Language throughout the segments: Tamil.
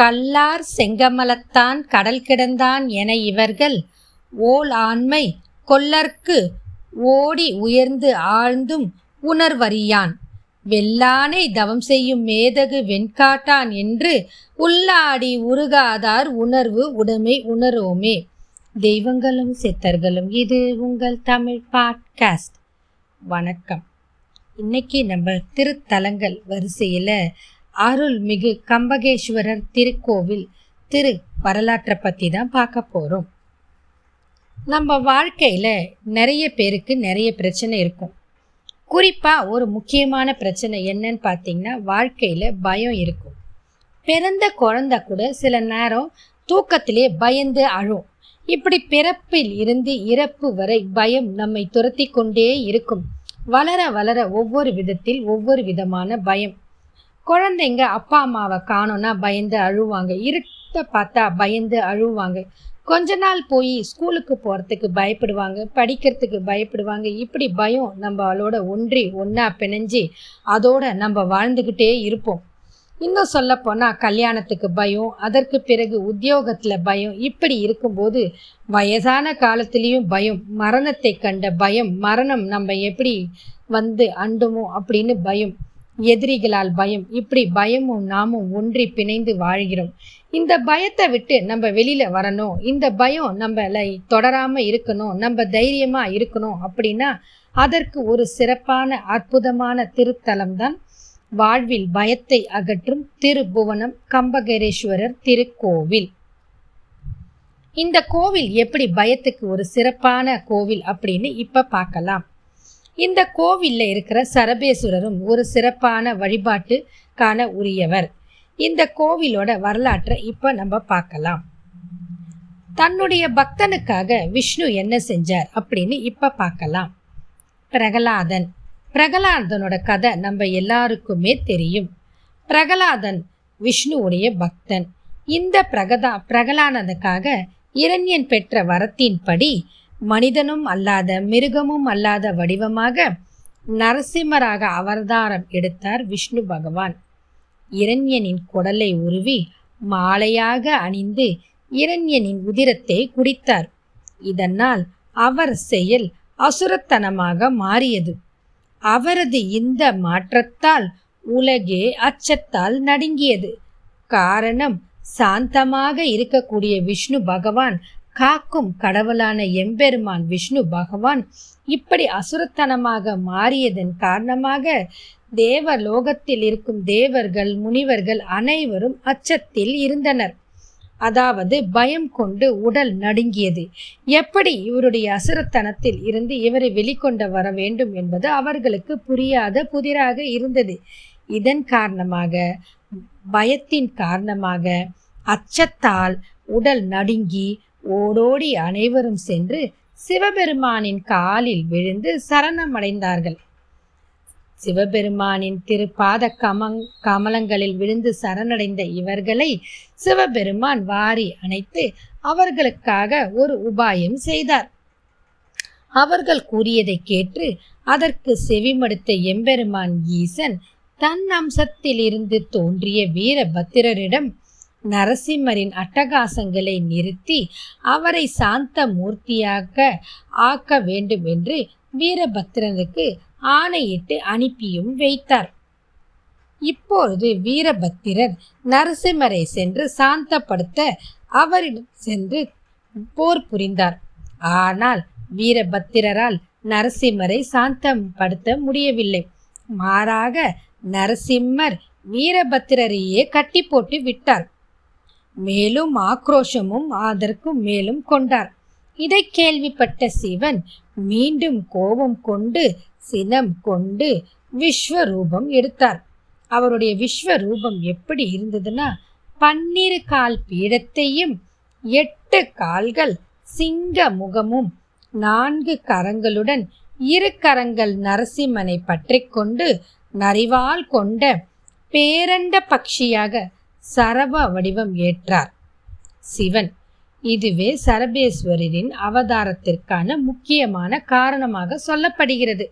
கல்லார் செங்கமலத்தான் கடல் கிடந்தான் என இவர்கள் ஓல் ஆண்மை கொல்லர்க்கு ஓடி உயர்ந்து ஆழ்ந்தும் உணர்வறியான். வெல்லானை தவம் செய்யும் மேதகு வெண்காட்டான் என்று உள்ளாடி உருகாதார் உணர்வு உடைமை உணரோமே. தெய்வங்களும் சித்தர்களும் இது உங்கள் தமிழ் பாட்காஸ்ட். வணக்கம். இன்னைக்கு நம்ம திருத்தலங்கள் வரிசையில் அருள்மிகு கம்பகேஸ்வரர் திருக்கோவில் திரு வரலாற்றை பற்றி தான் பார்க்க போகிறோம் நம்ம வாழ்க்கையில் நிறைய பேருக்கு நிறைய பிரச்சனை இருக்கும். குறிப்பாக ஒரு முக்கியமான பிரச்சனை என்னன்னு பார்த்தீங்கன்னா வாழ்க்கையில் பயம் இருக்கும். பிறந்த குழந்த கூட சில நேரம் தூக்கத்திலே பயந்து அழும். இப்படி பிறப்பில் இருந்து இறப்பு வரை பயம் நம்மை துரத்தி கொண்டே இருக்கும். வளர வளர ஒவ்வொரு விதத்தில் ஒவ்வொரு விதமான பயம். குழந்தைங்க அப்பா அம்மாவை காணோன்னா பயந்து அழுவாங்க. இருட்ட பார்த்தா பயந்து அழுவாங்க. கொஞ்ச நாள் போய் ஸ்கூலுக்கு போகிறதுக்கு பயப்படுவாங்க படிக்கிறதுக்கு பயப்படுவாங்க. இப்படி பயம் நம்மளோட ஒன்றி ஒன்றா பிணைஞ்சு அதோட நம்ம வாழ்ந்துக்கிட்டே இருப்போம். இன்னும் சொல்லப்போனால் கல்யாணத்துக்கு பயம் அதற்கு பிறகு உத்தியோகத்தில் பயம். இப்படி இருக்கும்போது வயசான காலத்துலேயும் பயம் மரணத்தை கண்ட பயம் மரணம் நம்ம எப்படி வந்து அண்டுமோ அப்படின்னு பயம். எதிரிகளால் பயம். இப்படி பயமும் நாமும் ஒன்றி பிணைந்து வாழ்கிறோம். இந்த பயத்தை விட்டு நம்ம வெளியில வரணும். இந்த பயம் நம்மளை தொடராம இருக்கணும். நம்ம தைரியமா இருக்கணும் அப்படின்னா அதற்கு ஒரு சிறப்பான அற்புதமான திருத்தலம் தான் வாழ்வில் பயத்தை அகற்றும் திருபுவனம் கம்பகரேஸ்வரர் திருக்கோவில். இந்த கோவில் எப்படி பயத்துக்கு ஒரு சிறப்பான கோவில் அப்படின்னு இப்ப பார்க்கலாம். இந்த கோவில்ல இருக்கிற சரபேஸ்வரரும் ஒரு சிறப்பான வழிபாட்டுக்கான உரியவர். இந்த கோவிலோட வரலாற்றை இப்போ நம்ம பார்க்கலாம். தன்னுடைய பக்தனுக்காக விஷ்ணு என்ன செஞ்சார் அப்படின்னு இப்போ பார்க்கலாம். பிரகலாதன். பிரகலாதனோட கதை நம்ம எல்லாருக்குமே தெரியும். பிரகலாதன் விஷ்ணுவுடைய பக்தன். இந்த பிரகதா பிரகலாதனுக்காக இரண்யன் பெற்ற வரத்தின்படி மனிதனும் அல்லாத மிருகமும் அல்லாத வடிவமாக நரசிம்மராக அவதாரம் எடுத்தார் விஷ்ணு பகவான். இரண்யனின் குடலை உருவி மாலையாக அணிந்து இரண்யனின் உதிரத்தை குடித்தார். இதனால் அவர் செயல் அசுரத்தனமாக மாறியது. அவரது இந்த மாற்றத்தால் உலகே அச்சத்தால் நடுங்கியது. காரணம் சாந்தமாக இருக்கக்கூடிய விஷ்ணு பகவான் காக்கும் கடவுளான எம்பெருமான் விஷ்ணு பகவான் இப்படி அசுரத்தனமாக மாறியதன் காரணமாக தேவ லோகத்தில் இருக்கும் தேவர்கள் முனிவர்கள் அனைவரும் அச்சத்தில் இருந்தனர். அதாவது பயம் கொண்டு உடல் நடுங்கியது. எப்படி இவருடைய அசுரத்தனத்தில் இருந்து இவரை வெளிக்கொண்டு வர வேண்டும் என்பது அவர்களுக்கு புரியாத புதிராக இருந்தது. இதன் காரணமாக பயத்தின் காரணமாக அச்சத்தால் உடல் நடுங்கி ஓடோடி அனைவரும் சென்று சிவபெருமானின் காலில் விழுந்து சரணமடைந்தார்கள். சிவபெருமானின் திருப்பாத கமங் கமலங்களில் விழுந்து சரணடைந்த இவர்களை சிவபெருமான் வாரி அணைத்து அவர்களுக்காக ஒரு உபாயம் செய்தார். அவர்கள் கூறியதை கேட்டு அதற்கு செவிமடுத்த எம்பெருமான் ஈசன் தன் அம்சத்திலிருந்து தோன்றிய வீரபத்திரரிடம் நரசிம்மரின் அட்டகாசங்களை நிறுத்தி அவரை சாந்த மூர்த்தியாக ஆக்க வேண்டும் என்று வீரபத்திரனுக்கு ஆணையிட்டு அனுப்பியும் வைத்தார். இப்பொழுது வீரபத்திரர் நரசிம்மரை சென்று சாந்தப்படுத்த அவரிடம் சென்று போர் புரிந்தார். ஆனால் வீரபத்திரரால் நரசிம்மரை சாந்தப்படுத்த முடியவில்லை. மாறாக நரசிம்மர் வீரபத்திரரையே கட்டி போட்டு விட்டார். மேலும் ஆக்ரோஷமும் அதற்கும் மேலும் கொண்டார். இதை கேள்விப்பட்ட சிவன் மீண்டும் கோபம் கொண்டு சினம் கொண்டு விஸ்வரூபம் எடுத்தார். அவருடைய விஸ்வரூபம் எப்படி இருந்ததுன்னா பன்னிரு கால் பீடத்தையும் எட்டு கால்கள் சிங்க முகமும் நான்கு கரங்களுடன் இரு கரங்கள் நரசிம்மனை பற்றி கொண்டு நரிவால் கொண்ட பேரண்ட பக்ஷியாக சரப வடிவம் ஏற்றார். சிவன் இதுவே சரபேஸ்வரரின் அவதாரத்திற்கான முக்கியமான காரணமாக சொல்லப்படுகிறது.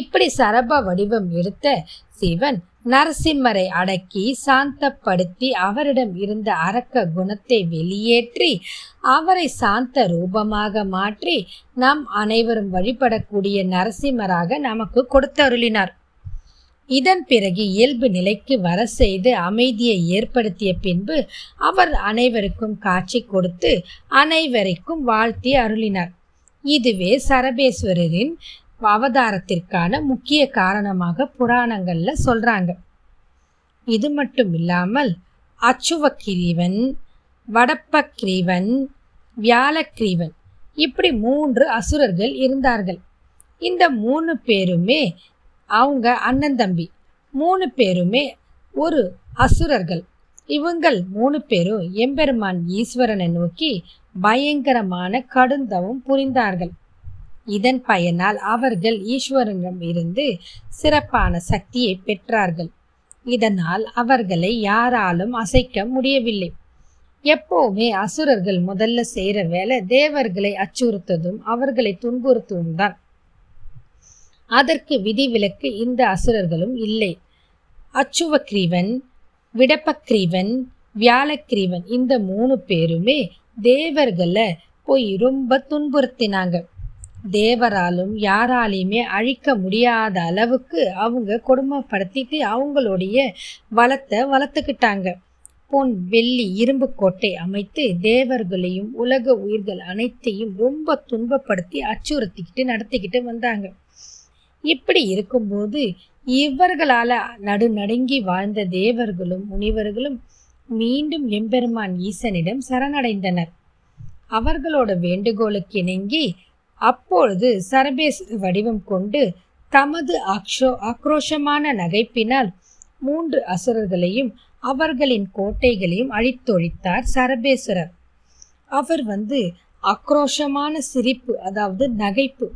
இப்படி சரப வடிவம் எடுத்த சிவன் நரசிம்மரை அடக்கி சாந்தப்படுத்தி அவரிடம் இருந்த அரக்க குணத்தை வெளியேற்றி அவரை சாந்த ரூபமாக மாற்றி நாம் அனைவரும் வழிபடக்கூடிய நரசிம்மராக நமக்கு கொடுத்தருளினார். இதன் பிறகு இயல்பு நிலைக்கு வர செய்து அமைதியை ஏற்படுத்திய பின்பு அவர் அனைவருக்கும் காட்சி கொடுத்து அனைவருக்கும் வாழ்த்தி அருளினார். இதுவே சரபேஸ்வரரின் அவதாரத்திற்கான முக்கிய காரணமாக புராணங்களில் சொல்றாங்க. இது மட்டும் இல்லாமல் அச்சுவக்கிரீவன் வடப்பக்கிரீவன் வியாழக்கிரீவன் இப்படி மூன்று அசுரர்கள் இருந்தார்கள். இந்த மூணு பேருமே அவங்க அண்ணன் தம்பி. மூணு பேருமே ஒரு அசுரர்கள். இவங்கள் மூணு பேரும் எம்பெருமான் ஈஸ்வரனை நோக்கி பயங்கரமான கடுந்தவும் புரிந்தார்கள். இதன் பயனால் அவர்கள் ஈஸ்வரனிடம் இருந்து சிறப்பான சக்தியை பெற்றார்கள். இதனால் அவர்களை யாராலும் அசைக்க முடியவில்லை. எப்போவுமே அசுரர்கள் முதல்ல செய்கிற வேலை தேவர்களை அச்சுறுத்ததும் அவர்களை துன்புறுத்துவதும் தான். அதற்கு விதிவிலக்கு இந்த அசுரர்களும் இல்லை. அச்சுவக்ரீவன் விடப்பக்ரீவன் வியாழக்கிரீவன் இந்த மூணு பேருமே தேவர்களை போய் ரொம்ப துன்புறுத்தினாங்க. தேவராலும் யாராலையுமே அழிக்க முடியாத அளவுக்கு அவங்க கொடுமைப்படுத்திட்டு அவங்களுடைய வளத்தை வளர்த்துக்கிட்டாங்க. பொன் வெள்ளி இரும்பு கோட்டை அமைத்து தேவர்களையும் உலக உயிர்கள் அனைத்தையும் ரொம்ப துன்பப்படுத்தி அச்சுறுத்திக்கிட்டு நடத்திக்கிட்டு வந்தாங்க. இப்படி இருக்கும்போது இவர்களால் நடுநடுங்கி வாழ்ந்த தேவர்களும் முனிவர்களும் மீண்டும் எம்பெருமான் ஈசனிடம் சரணடைந்தனர். அவர்களோட வேண்டுகோளுக்கு இணங்கி அப்பொழுது சரபேஸ்வர வடிவம் கொண்டு தமது அக்ஷோ ஆக்ரோஷமான நகைப்பினால் மூன்று அசுரர்களையும் அவர்களின் கோட்டைகளையும் அழித்தொழித்தார் சரபேஸ்வரர். அவர் வந்து ஆக்ரோஷமான சிரிப்பு அதாவது நகைப்பு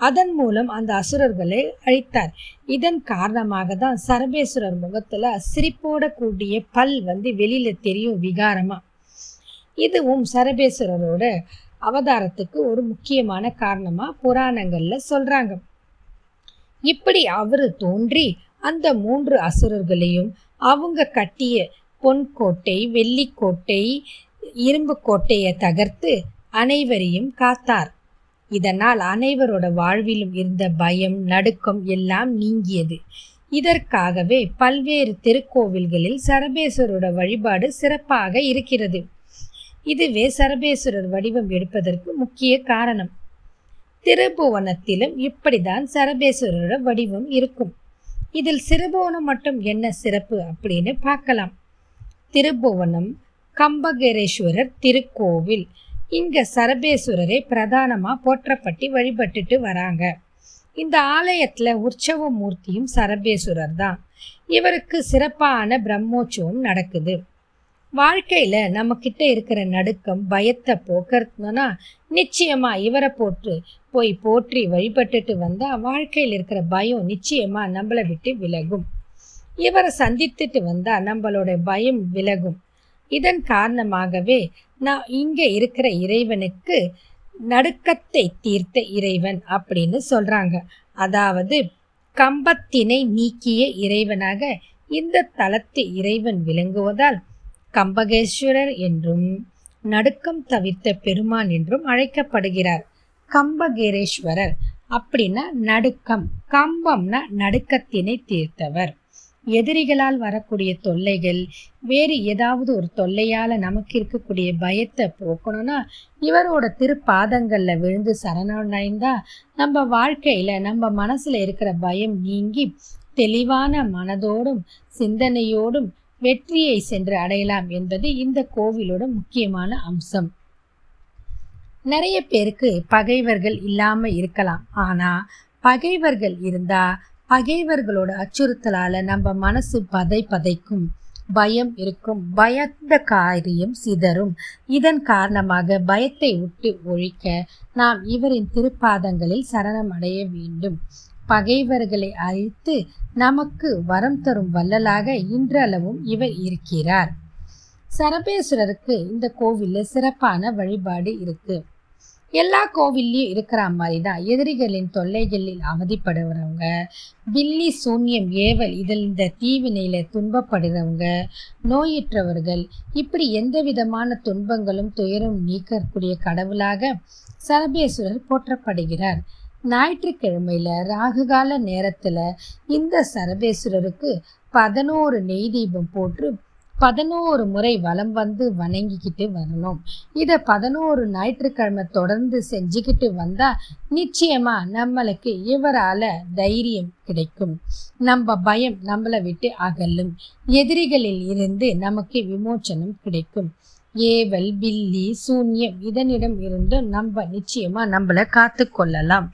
அதன் மூலம் அந்த அசுரர்களை அழித்தார். இதன் காரணமாக தான் சரபேஸ்வரர் முகத்துல சிரிப்போட கூடிய பல் வந்து வெளியில தெரியும் விகாரமா. இதுவும் சரபேஸ்வரரோட அவதாரத்துக்கு ஒரு முக்கியமான காரணமா புராணங்கள்ல சொல்றாங்க. இப்படி அவரு தோன்றி அந்த மூன்று அசுரர்களையும் அவங்க கட்டிய பொன் கோட்டை வெள்ளிக்கோட்டை இரும்பு கோட்டையை தகர்த்து அனைவரையும் காத்தார். இதனால் அனைவரோட வாழ்விலும் இருந்த பயம் நடுக்கம் எல்லாம் நீங்கியது. இதற்காகவே பல்வேறு திருக்கோவில்களில் சரபேஸ்வரோட வழிபாடு சிறப்பாக இருக்கிறது. இதுவே சரபேஸ்வரர் வடிவம் எடுப்பதற்கு முக்கிய காரணம். திருபுவனத்திலும் இப்படிதான் சரபேஸ்வரரோட வடிவம் இருக்கும். இதில் சிறுபுவனம் மட்டும் என்ன சிறப்பு அப்படின்னு பார்க்கலாம். திருபுவனம் கம்பகரேஸ்வரர் திருக்கோவில் இங்க சரபேஸ்வரரை பிரதானமா போற்றப்பட்டு வழிபட்டுட்டு வராங்க. இந்த ஆலயத்துல உற்சவ மூர்த்தியும் சரபேஸ்வரர் தான். இவருக்கு சிறப்பான பிரம்மோற்சவம் நடக்குது. வாழ்க்கையில நம்ம கிட்ட இருக்கிற நடுக்கம் பயத்தை போக்கணும்னா நிச்சயமா இவரை போட்டு போய் போற்றி வழிபட்டுட்டு வந்தா வாழ்க்கையில் இருக்கிற பயம் நிச்சயமா நம்மளை விட்டு விலகும். இவரை சந்தித்துட்டு வந்தா நம்மளோட பயம் விலகும். இதன் காரணமாகவே நான் இங்கே இருக்கிற இறைவனுக்கு நடுக்கத்தை தீர்த்த இறைவன் அப்படின்னு சொல்கிறாங்க அதாவது கம்பத்தினை நீக்கிய இறைவனாக இந்த தலத்து இறைவன் விளங்குவதால் கம்பகேஸ்வரர் என்றும் நடுக்கம் தவிர்த்த பெருமான் என்றும் அழைக்கப்படுகிறார். கம்பகேரேஸ்வரர் அப்படின்னா நடுக்கம். கம்பம்னா நடுக்கத்தினை தீர்த்தவர். எதிரிகளால் வரக்கூடிய தொல்லைகள் வேறு ஏதாவது ஒரு தொல்லையால நமக்கு இருக்கக்கூடிய பயத்தை போக்கணும்னா இவரோட திருப்பாதங்களில் விழுந்து சரணடைந்தா நம்ம வாழ்க்கையில நம்ம மனசுல இருக்கிற பயம் நீங்கி தெளிவான மனதோடும் சிந்தனையோடும் வெற்றியை சென்று அடையலாம் என்பது இந்த கோவிலோட முக்கியமான அம்சம். நிறைய பேருக்கு பகைவர்கள் இல்லாம இருக்கலாம். ஆனா பகைவர்கள் இருந்தா பகைவர்களோட அச்சுறுத்தலால நம்ம மனசு பதை பதைக்கும் பயம் இருக்கும் பயந்த காரியம் சிதறும். இதன் காரணமாக பயத்தை விட்டு ஒழிக்க நாம் இவரின் திருப்பாதங்களில் சரணம் அடைய வேண்டும். பகைவர்களை அழித்து நமக்கு வரம் தரும் வள்ளலாக இன்றளவும் இவர் இருக்கிறார். சரபேஸ்வரருக்கு இந்த கோவிலில் சிறப்பான வழிபாடு இருக்குது எல்லா கோவில்லையும் இருக்கிற மாதிரி தான் எதிரிகளின் தொல்லைகளில் அவதிப்படுறவங்க வில்லி சூன்யம் ஏவல் இதில் இந்த தீவினையில் துன்பப்படுறவங்க நோயுற்றவர்கள் இப்படி எந்த விதமான துன்பங்களும் துயரும் நீக்கக்கூடிய கடவுளாக சரபேஸ்வரர் போற்றப்படுகிறார். ஞாயிற்றுக்கிழமையில ராகுகால நேரத்தில் இந்த சரபேஸ்வரருக்கு பதினோரு நெய் தீபம் போட்டு பதினோரு முறை வலம் வந்து வணங்கிக்கிட்டு வரணும். இதை பதினோரு ஞாயிற்றுக்கிழமை தொடர்ந்து செஞ்சுக்கிட்டு வந்தால் நிச்சயமாக நம்மளுக்கு இவரால் தைரியம் கிடைக்கும். நம்ம பயம் நம்மளை விட்டு அகலும். எதிரிகளில் இருந்து நமக்கு விமோச்சனம் கிடைக்கும். ஏவல் பில்லி சூன்யம் இதனிடம் இருந்து நம்ம நிச்சயமாக நம்மளை காத்து கொள்ளலாம்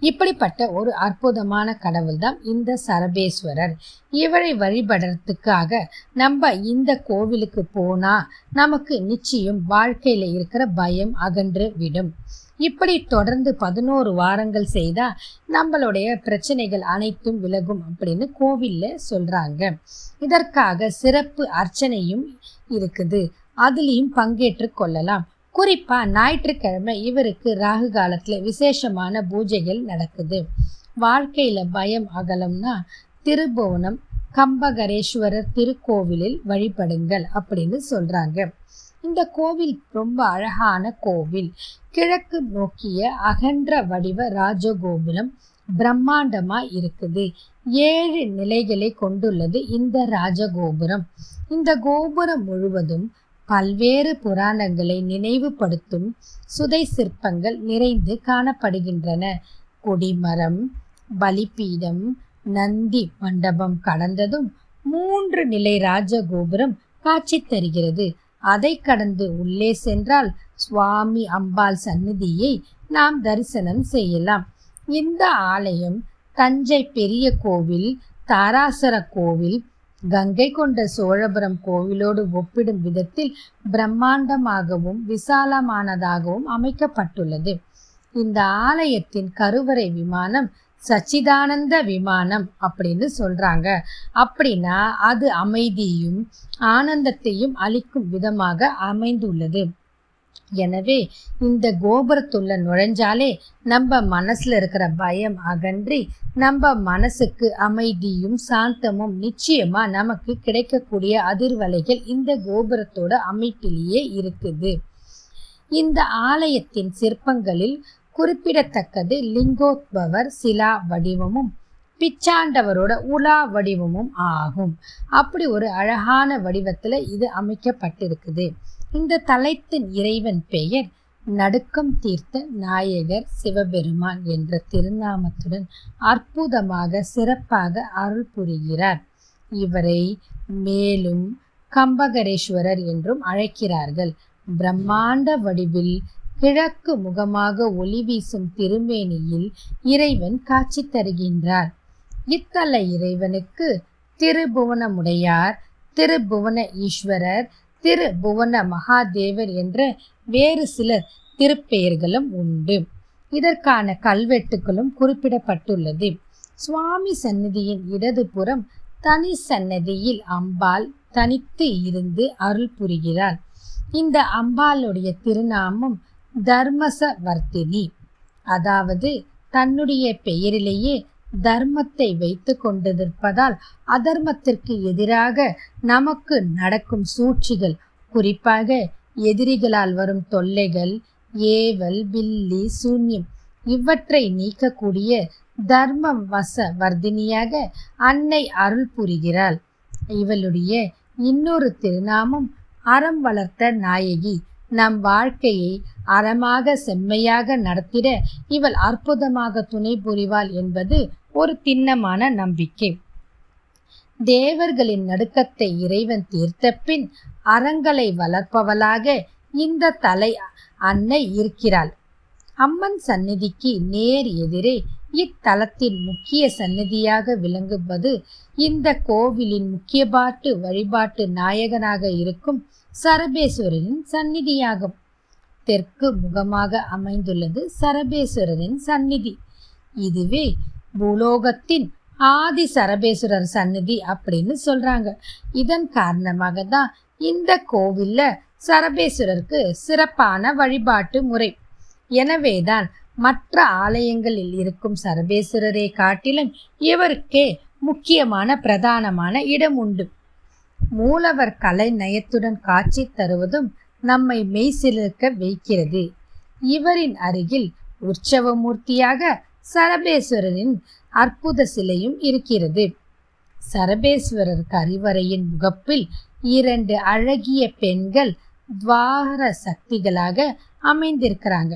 இப்படிப்பட்ட ஒரு அற்புதமான கடவுள் தான் இந்த சரபேஸ்வரர். இவரை வழிபடுறதுக்காக நம்ம இந்த கோவிலுக்கு போனா நமக்கு நிச்சயம் வாழ்க்கையில இருக்கிற பயம் அகன்று விடும். இப்படி தொடர்ந்து பதினோரு வாரங்கள் செய்தா நம்மளுடைய பிரச்சனைகள் அனைத்தும் விலகும் அப்படின்னு கோவில்ல சொல்றாங்க. இதற்காக சிறப்பு அர்ச்சனையும் இருக்குது. அதுலேயும் பங்கேற்று கொள்ளலாம். குறிப்பா ஞாயிற்றுக்கிழமை இவருக்கு ராகு காலத்துல விசேஷமான பூஜைகள் நடக்குது. வாழ்க்கையில பயம் அகலம்னா திருபுவனம் கம்பகரேஸ்வரர் திருக்கோவிலில் வழிபடுங்கள் அப்படின்னு சொல்றாங்க. இந்த கோவில் ரொம்ப அழகான கோவில். கிழக்கு நோக்கிய அகன்ற வடிவ ராஜகோபுரம் பிரம்மாண்டமா இருக்குது. ஏழு நிலைகளை கொண்டுள்ளது இந்த ராஜகோபுரம். இந்த கோபுரம் முழுவதும் பல்வேறு புராணங்களை நினைவுபடுத்தும் சுதை சிற்பங்கள் நிறைந்து காணப்படுகின்றன. கொடிமரம் பலிபீடம் நந்தி மண்டபம் கடந்ததும் மூன்று நிலை ராஜகோபுரம் காட்சி தருகிறது. அதை கடந்து உள்ளே சென்றால் சுவாமி அம்பாள் சந்நிதியை நாம் தரிசனம் செய்யலாம். இந்த ஆலயம் தஞ்சை பெரிய கோவில் தாராசர கோவில் கங்கை கொண்ட சோழபுரம் கோவிலோடு ஒப்பிடும் விதத்தில் பிரம்மாண்டமாகவும் விசாலமானதாகவும் அமைக்கப்பட்டுள்ளது. இந்த ஆலயத்தின் கருவறை விமானம் சச்சிதானந்த விமானம் அப்படின்னு சொல்றாங்க. அப்படின்னா அது அமைதியும் ஆனந்தத்தையும் அளிக்கும் விதமாக அமைந்துள்ளது. எனவே இந்த கோபுரத்துள்ள நுழைஞ்சாலே நம்ம மனசுல இருக்கிற பயம் அகன்றி நம்ம மனசுக்கு அமைதியும் சாந்தமும் நிச்சயமா நமக்கு கிடைக்கக்கூடிய அதிர்வலைகள் இந்த கோபுரத்தோட அமைப்பிலேயே இருக்குது. இந்த ஆலயத்தின் சிற்பங்களில் குறிப்பிடத்தக்கது லிங்கோத்பவர் சிலா வடிவமும் பிச்சாண்டவரோட உலா வடிவமும் ஆகும். அப்படி ஒரு அழகான வடிவத்துல இது அமைக்கப்பட்டிருக்குது. இந்த தலத்தின் இறைவன் பெயர் நடுக்கம் தீர்த்த நாயகர் சிவபெருமான் என்ற திருநாமத்துடன் அற்புதமாக சிறப்பாக அருள் புரிகிறார். இவரை மேலும் கம்பகரேஸ்வரர் என்றும் அழைக்கிறார்கள். பிரம்மாண்ட வடிவில் கிழக்கு முகமாக ஒளி வீசும் திருமேனியில் இறைவன் காட்சி தருகின்றார். இத்தல இறைவனுக்கு திருபுவனமுடையார் திருபுவன ஈஸ்வரர் திரு புவன மகாதேவர் என்ற வேறு சில திருப்பெயர்களும் உண்டு. இதற்கான கல்வெட்டுகளும் குறிப்பிடப்பட்டுள்ளது. சுவாமி சன்னதியின் இடதுபுறம் தனி சன்னதியில் அம்பாள் தனித்து இருந்து அருள் புரிகிறார் இந்த அம்பாளுடைய திருநாமம் தர்மசவர்த்தினி. அதாவது தன்னுடைய பெயரிலேயே தர்மத்தை வைத்து கொண்டிருப்பதால் அதர்மத்திற்கு எதிராக நமக்கு நடக்கும் சூழ்ச்சிகள் குறிப்பாக எதிரிகளால் வரும் தொல்லைகள் ஏவல் பில்லி சூன்யம் இவற்றை நீக்கக்கூடிய தர்மம் வச வர்தினியாக அன்னை அருள் புரிகிறாள். இவளுடைய இன்னொரு திருநாமம் அறம் வளர்த்த நாயகி நம் வாழ்க்கையை அறமாக செம்மையாக நடத்திட இவள் அற்புதமாக துணை புரிவாள் என்பது ஒரு திண்ணமான நம்பிக்கை. தேவர்களின் நடுக்கத்தை இறைவன் தீர்த்த பின் அறங்களை வளர்ப்பவளாக இந்த தலை அன்னை இருக்கிறாள். அம்மன் சந்நிதிக்கு நேர் எதிரே இத்தலத்தின் முக்கிய சந்நிதியாக விளங்குவது இந்த கோவிலின் முக்கிய பாட்டு வழிபாட்டு நாயகனாக இருக்கும் சரபேஸ்வரரின் சந்நிதியாகும். தெற்கு முகமாக அமைந்துள்ளது சரபேஸ்வரரின் சந்நிதி. இதுவே பூலோகத்தின் ஆதி சரபேஸ்வரர் சந்நிதி அப்படின்னு சொல்றாங்க. இதன் காரணமாக தான் இந்த கோவில்ல சரபேஸ்வரருக்கு சிறப்பான வழிபாட்டு முறை. எனவேதான் மற்ற ஆலயங்களில் இருக்கும் சரபேஸ்வரரை காட்டிலும் இவருக்கே முக்கியமான பிரதானமான இடம் உண்டு. மூலவர் கலை நயத்துடன் காட்சி தருவதும் நம்மை மெய்சிலிருக்க வைக்கிறது. இவரின் அருகில் உற்சவமூர்த்தியாக சரபேஸ்வரரின் அற்புத சிலையும் இருக்கிறது. சரபேஸ்வரர் கரிவரையின் முகப்பில் இரண்டு அழகிய பெண்கள் துவார சக்திகளாக அமைந்திருக்கிறாங்க.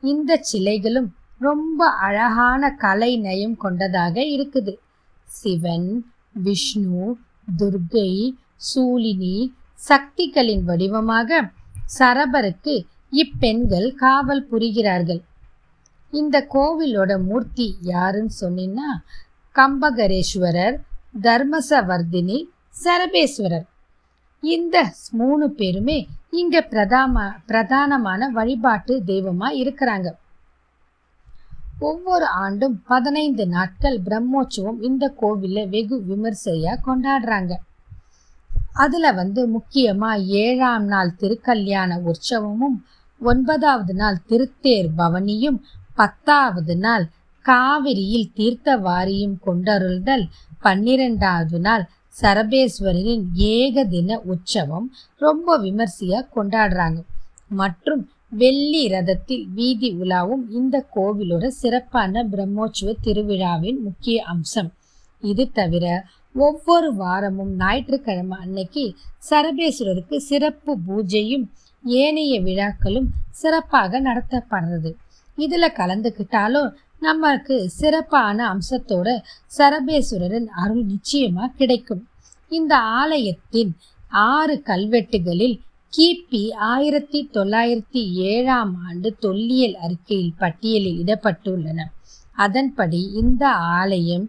இந்த சிலைகளும் ரொம்ப அழகான கலை நயம் கொண்டதாக இருக்குது. சிவன் விஷ்ணு துர்கை சூலினி சக்திகளின் வடிவமாக சரபருக்கு இப்பெண்கள் காவல் புரிகிறார்கள். இந்த கோவிலோட மூர்த்தி யாருன்னு சொன்னீங்கன்னா கம்பகரேஸ்வரர் தர்மசவர்தினி சரபேஸ்வரர். இந்த மூணு பேருமே இங்க பிரதாம பிரதானமான வழிபாட்டு தெய்வமா இருக்கிறாங்க. ஒவ்வொரு ஆண்டும் பதினைந்து நாட்கள் பிரம்மோற்சவம் இந்த கோவிலில் வெகு விமர்சையாக கொண்டாடுறாங்க. அதில் வந்து முக்கியமாக ஏழாம் நாள் திருக்கல்யாண உற்சவமும் ஒன்பதாவது நாள் திருத்தேர் பவனியும் பத்தாவது நாள் காவிரியில் தீர்த்த வாரியும் கொண்டருள்தல் பன்னிரெண்டாவது நாள் சரபேஸ்வரரின் ஏக தின உற்சவம் ரொம்ப விமர்சையாக கொண்டாடுறாங்க. மற்றும் வெள்ளி ரதத்தில் வீதி உலாவும் இந்த கோவிலோட சிறப்பான பிரம்மோற்சவ திருவிழாவின் முக்கிய அம்சம். இது தவிர ஒவ்வொரு வாரமும் ஞாயிற்றுக்கிழமை அன்னைக்கு சரபேஸ்வரருக்கு சிறப்பு பூஜையும் ஏனைய விழாக்களும் சிறப்பாக நடத்தப்படுறது. இதில் கலந்துக்கிட்டாலும் நமக்கு சிறப்பான அம்சத்தோட சரபேஸ்வரரின் அருள் நிச்சயமாக கிடைக்கும். இந்த ஆலயத்தின் ஆறு கல்வெட்டுகளில் கிபி ஆயிரத்தி தொள்ளாயிரத்தி ஏழாம் ஆண்டு தொல்லியல் அறிக்கையில் பட்டியலில் இடப்பட்டுள்ளன. அதன்படி இந்த ஆலயம்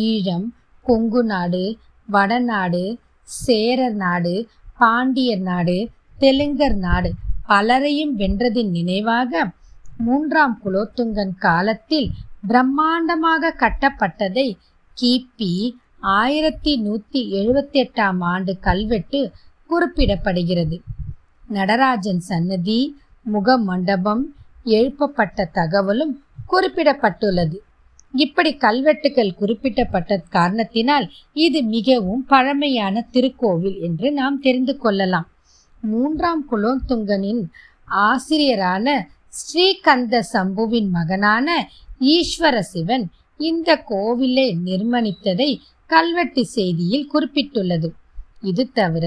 ஈழம் கொங்கு நாடு வடநாடு சேரர் நாடு பாண்டியர் நாடு தெலுங்கர் நாடு பலரையும் வென்றதின் நினைவாக மூன்றாம் குலோத்துங்கன் காலத்தில் பிரம்மாண்டமாக கட்டப்பட்டதை கிபி ஆயிரத்தி நூற்றி எழுபத்தி எட்டாம் ஆண்டு கல்வெட்டு குறிப்பிடப்படுகிறது. நடராஜன் சன்னதி முக மண்டபம் எழுப்பப்பட்ட தகவலும் குறிப்பிடப்பட்டுள்ளது. இப்படி கல்வெட்டுகள் குறிப்பிடப்பட்ட காரணத்தினால் இது மிகவும் பழமையான திருக்கோவில் என்று நாம் தெரிந்து கொள்ளலாம். மூன்றாம் குலோத்துங்கனின் ஆசிரியரான ஸ்ரீகந்த சம்புவின் மகனான ஈஸ்வர சிவன் இந்த கோவிலை நிர்மணித்ததை கல்வெட்டு செய்தியில் குறிப்பிட்டுள்ளது. இது தவிர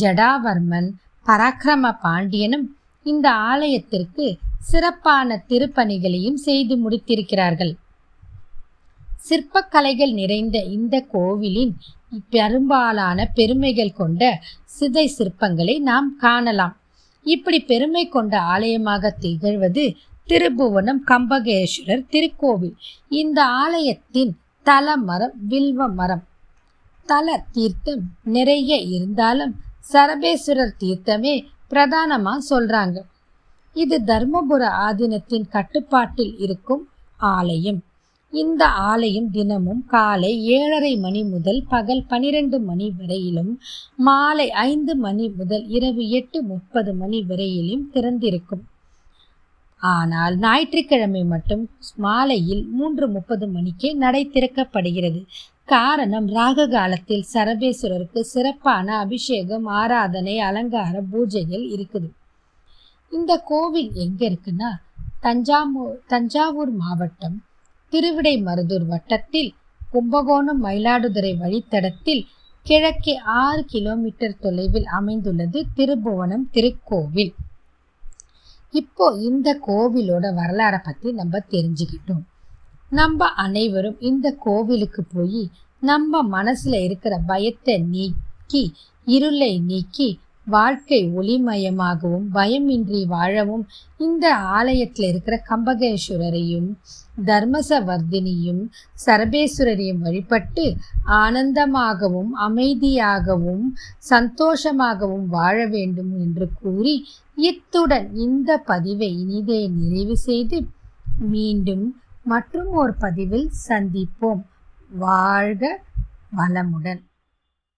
ஜடாவர்மன் பராக்கிரம பாண்டியனும் இந்த ஆலயத்திற்கு சிறப்பான திருப்பணிகளையும் செய்து முடித்திருக்கிறார்கள். சிற்பக்கலைகள் நிறைந்த இந்த கோவிலின் பெரும்பாலான பெருமைகள் கொண்ட சிதை சிற்பங்களை நாம் காணலாம். இப்படி பெருமை கொண்ட ஆலயமாக திகழ்வது திருபுவனம் கம்பகேஸ்வரர் திருக்கோவில். இந்த ஆலயத்தின் தல மரம் வில்வ மரம். தல தீர்த்தம் நிறைய இருந்தாலும் சரபேஸ்வரர் தீர்த்தமே பிரதானமாக சொல்கிறாங்க இது தர்மபுர ஆதீனத்தின் கட்டுப்பாட்டில் இருக்கும் ஆலயம். இந்த ஆலயம் தினமும் காலை ஏழரை மணி முதல் பகல் பனிரெண்டு மணி வரையிலும் மாலை ஐந்து மணி முதல் இரவு எட்டு முப்பது மணி வரையிலும் திறந்திருக்கும். ஆனால் ஞாயிற்றுக்கிழமை மட்டும் மாலையில் மூன்று முப்பது மணிக்கே நடை திறக்கப்படுகிறது. காரணம் ராக காலத்தில் சரபேஸ்வரருக்கு சிறப்பான அபிஷேகம் ஆராதனை அலங்கார பூஜைகள் இருக்குது. இந்த கோவில் எங்க இருக்குன்னா தஞ்சாவூர் தஞ்சாவூர் மாவட்டம் திருவிடைமருதூர் வட்டத்தில் கும்பகோணம் மயிலாடுதுறை வழித்தடத்தில் கிழக்கே ஆறு கிலோமீட்டர் தொலைவில் அமைந்துள்ளது திருபுவனம் திருக்கோவில். இப்போ இந்த கோவிலோட வரலாறை பத்தி நம்ம தெரிஞ்சுக்கிட்டோம். நம்ம அனைவரும் இந்த கோவிலுக்கு போய் நம்ம மனசுல இருக்கிற பயத்தை நீக்கி இருளை நீக்கி வாழ்க்கை ஒளிமயமாகவும் பயமின்றி வாழவும் இந்த ஆலயத்தில் இருக்கிற கம்பகேஸ்வரரையும் தர்மசவர்தினியும் சரபேஸ்வரரையும் வழிபட்டு ஆனந்தமாகவும் அமைதியாகவும் சந்தோஷமாகவும் வாழ வேண்டும் என்று கூறி இத்துடன் இந்த பதிவை இனிதே நிறைவு செய்து மீண்டும் மற்றும் ஒரு பதிவில் சந்திப்போம். வாழ்க வளமுடன்.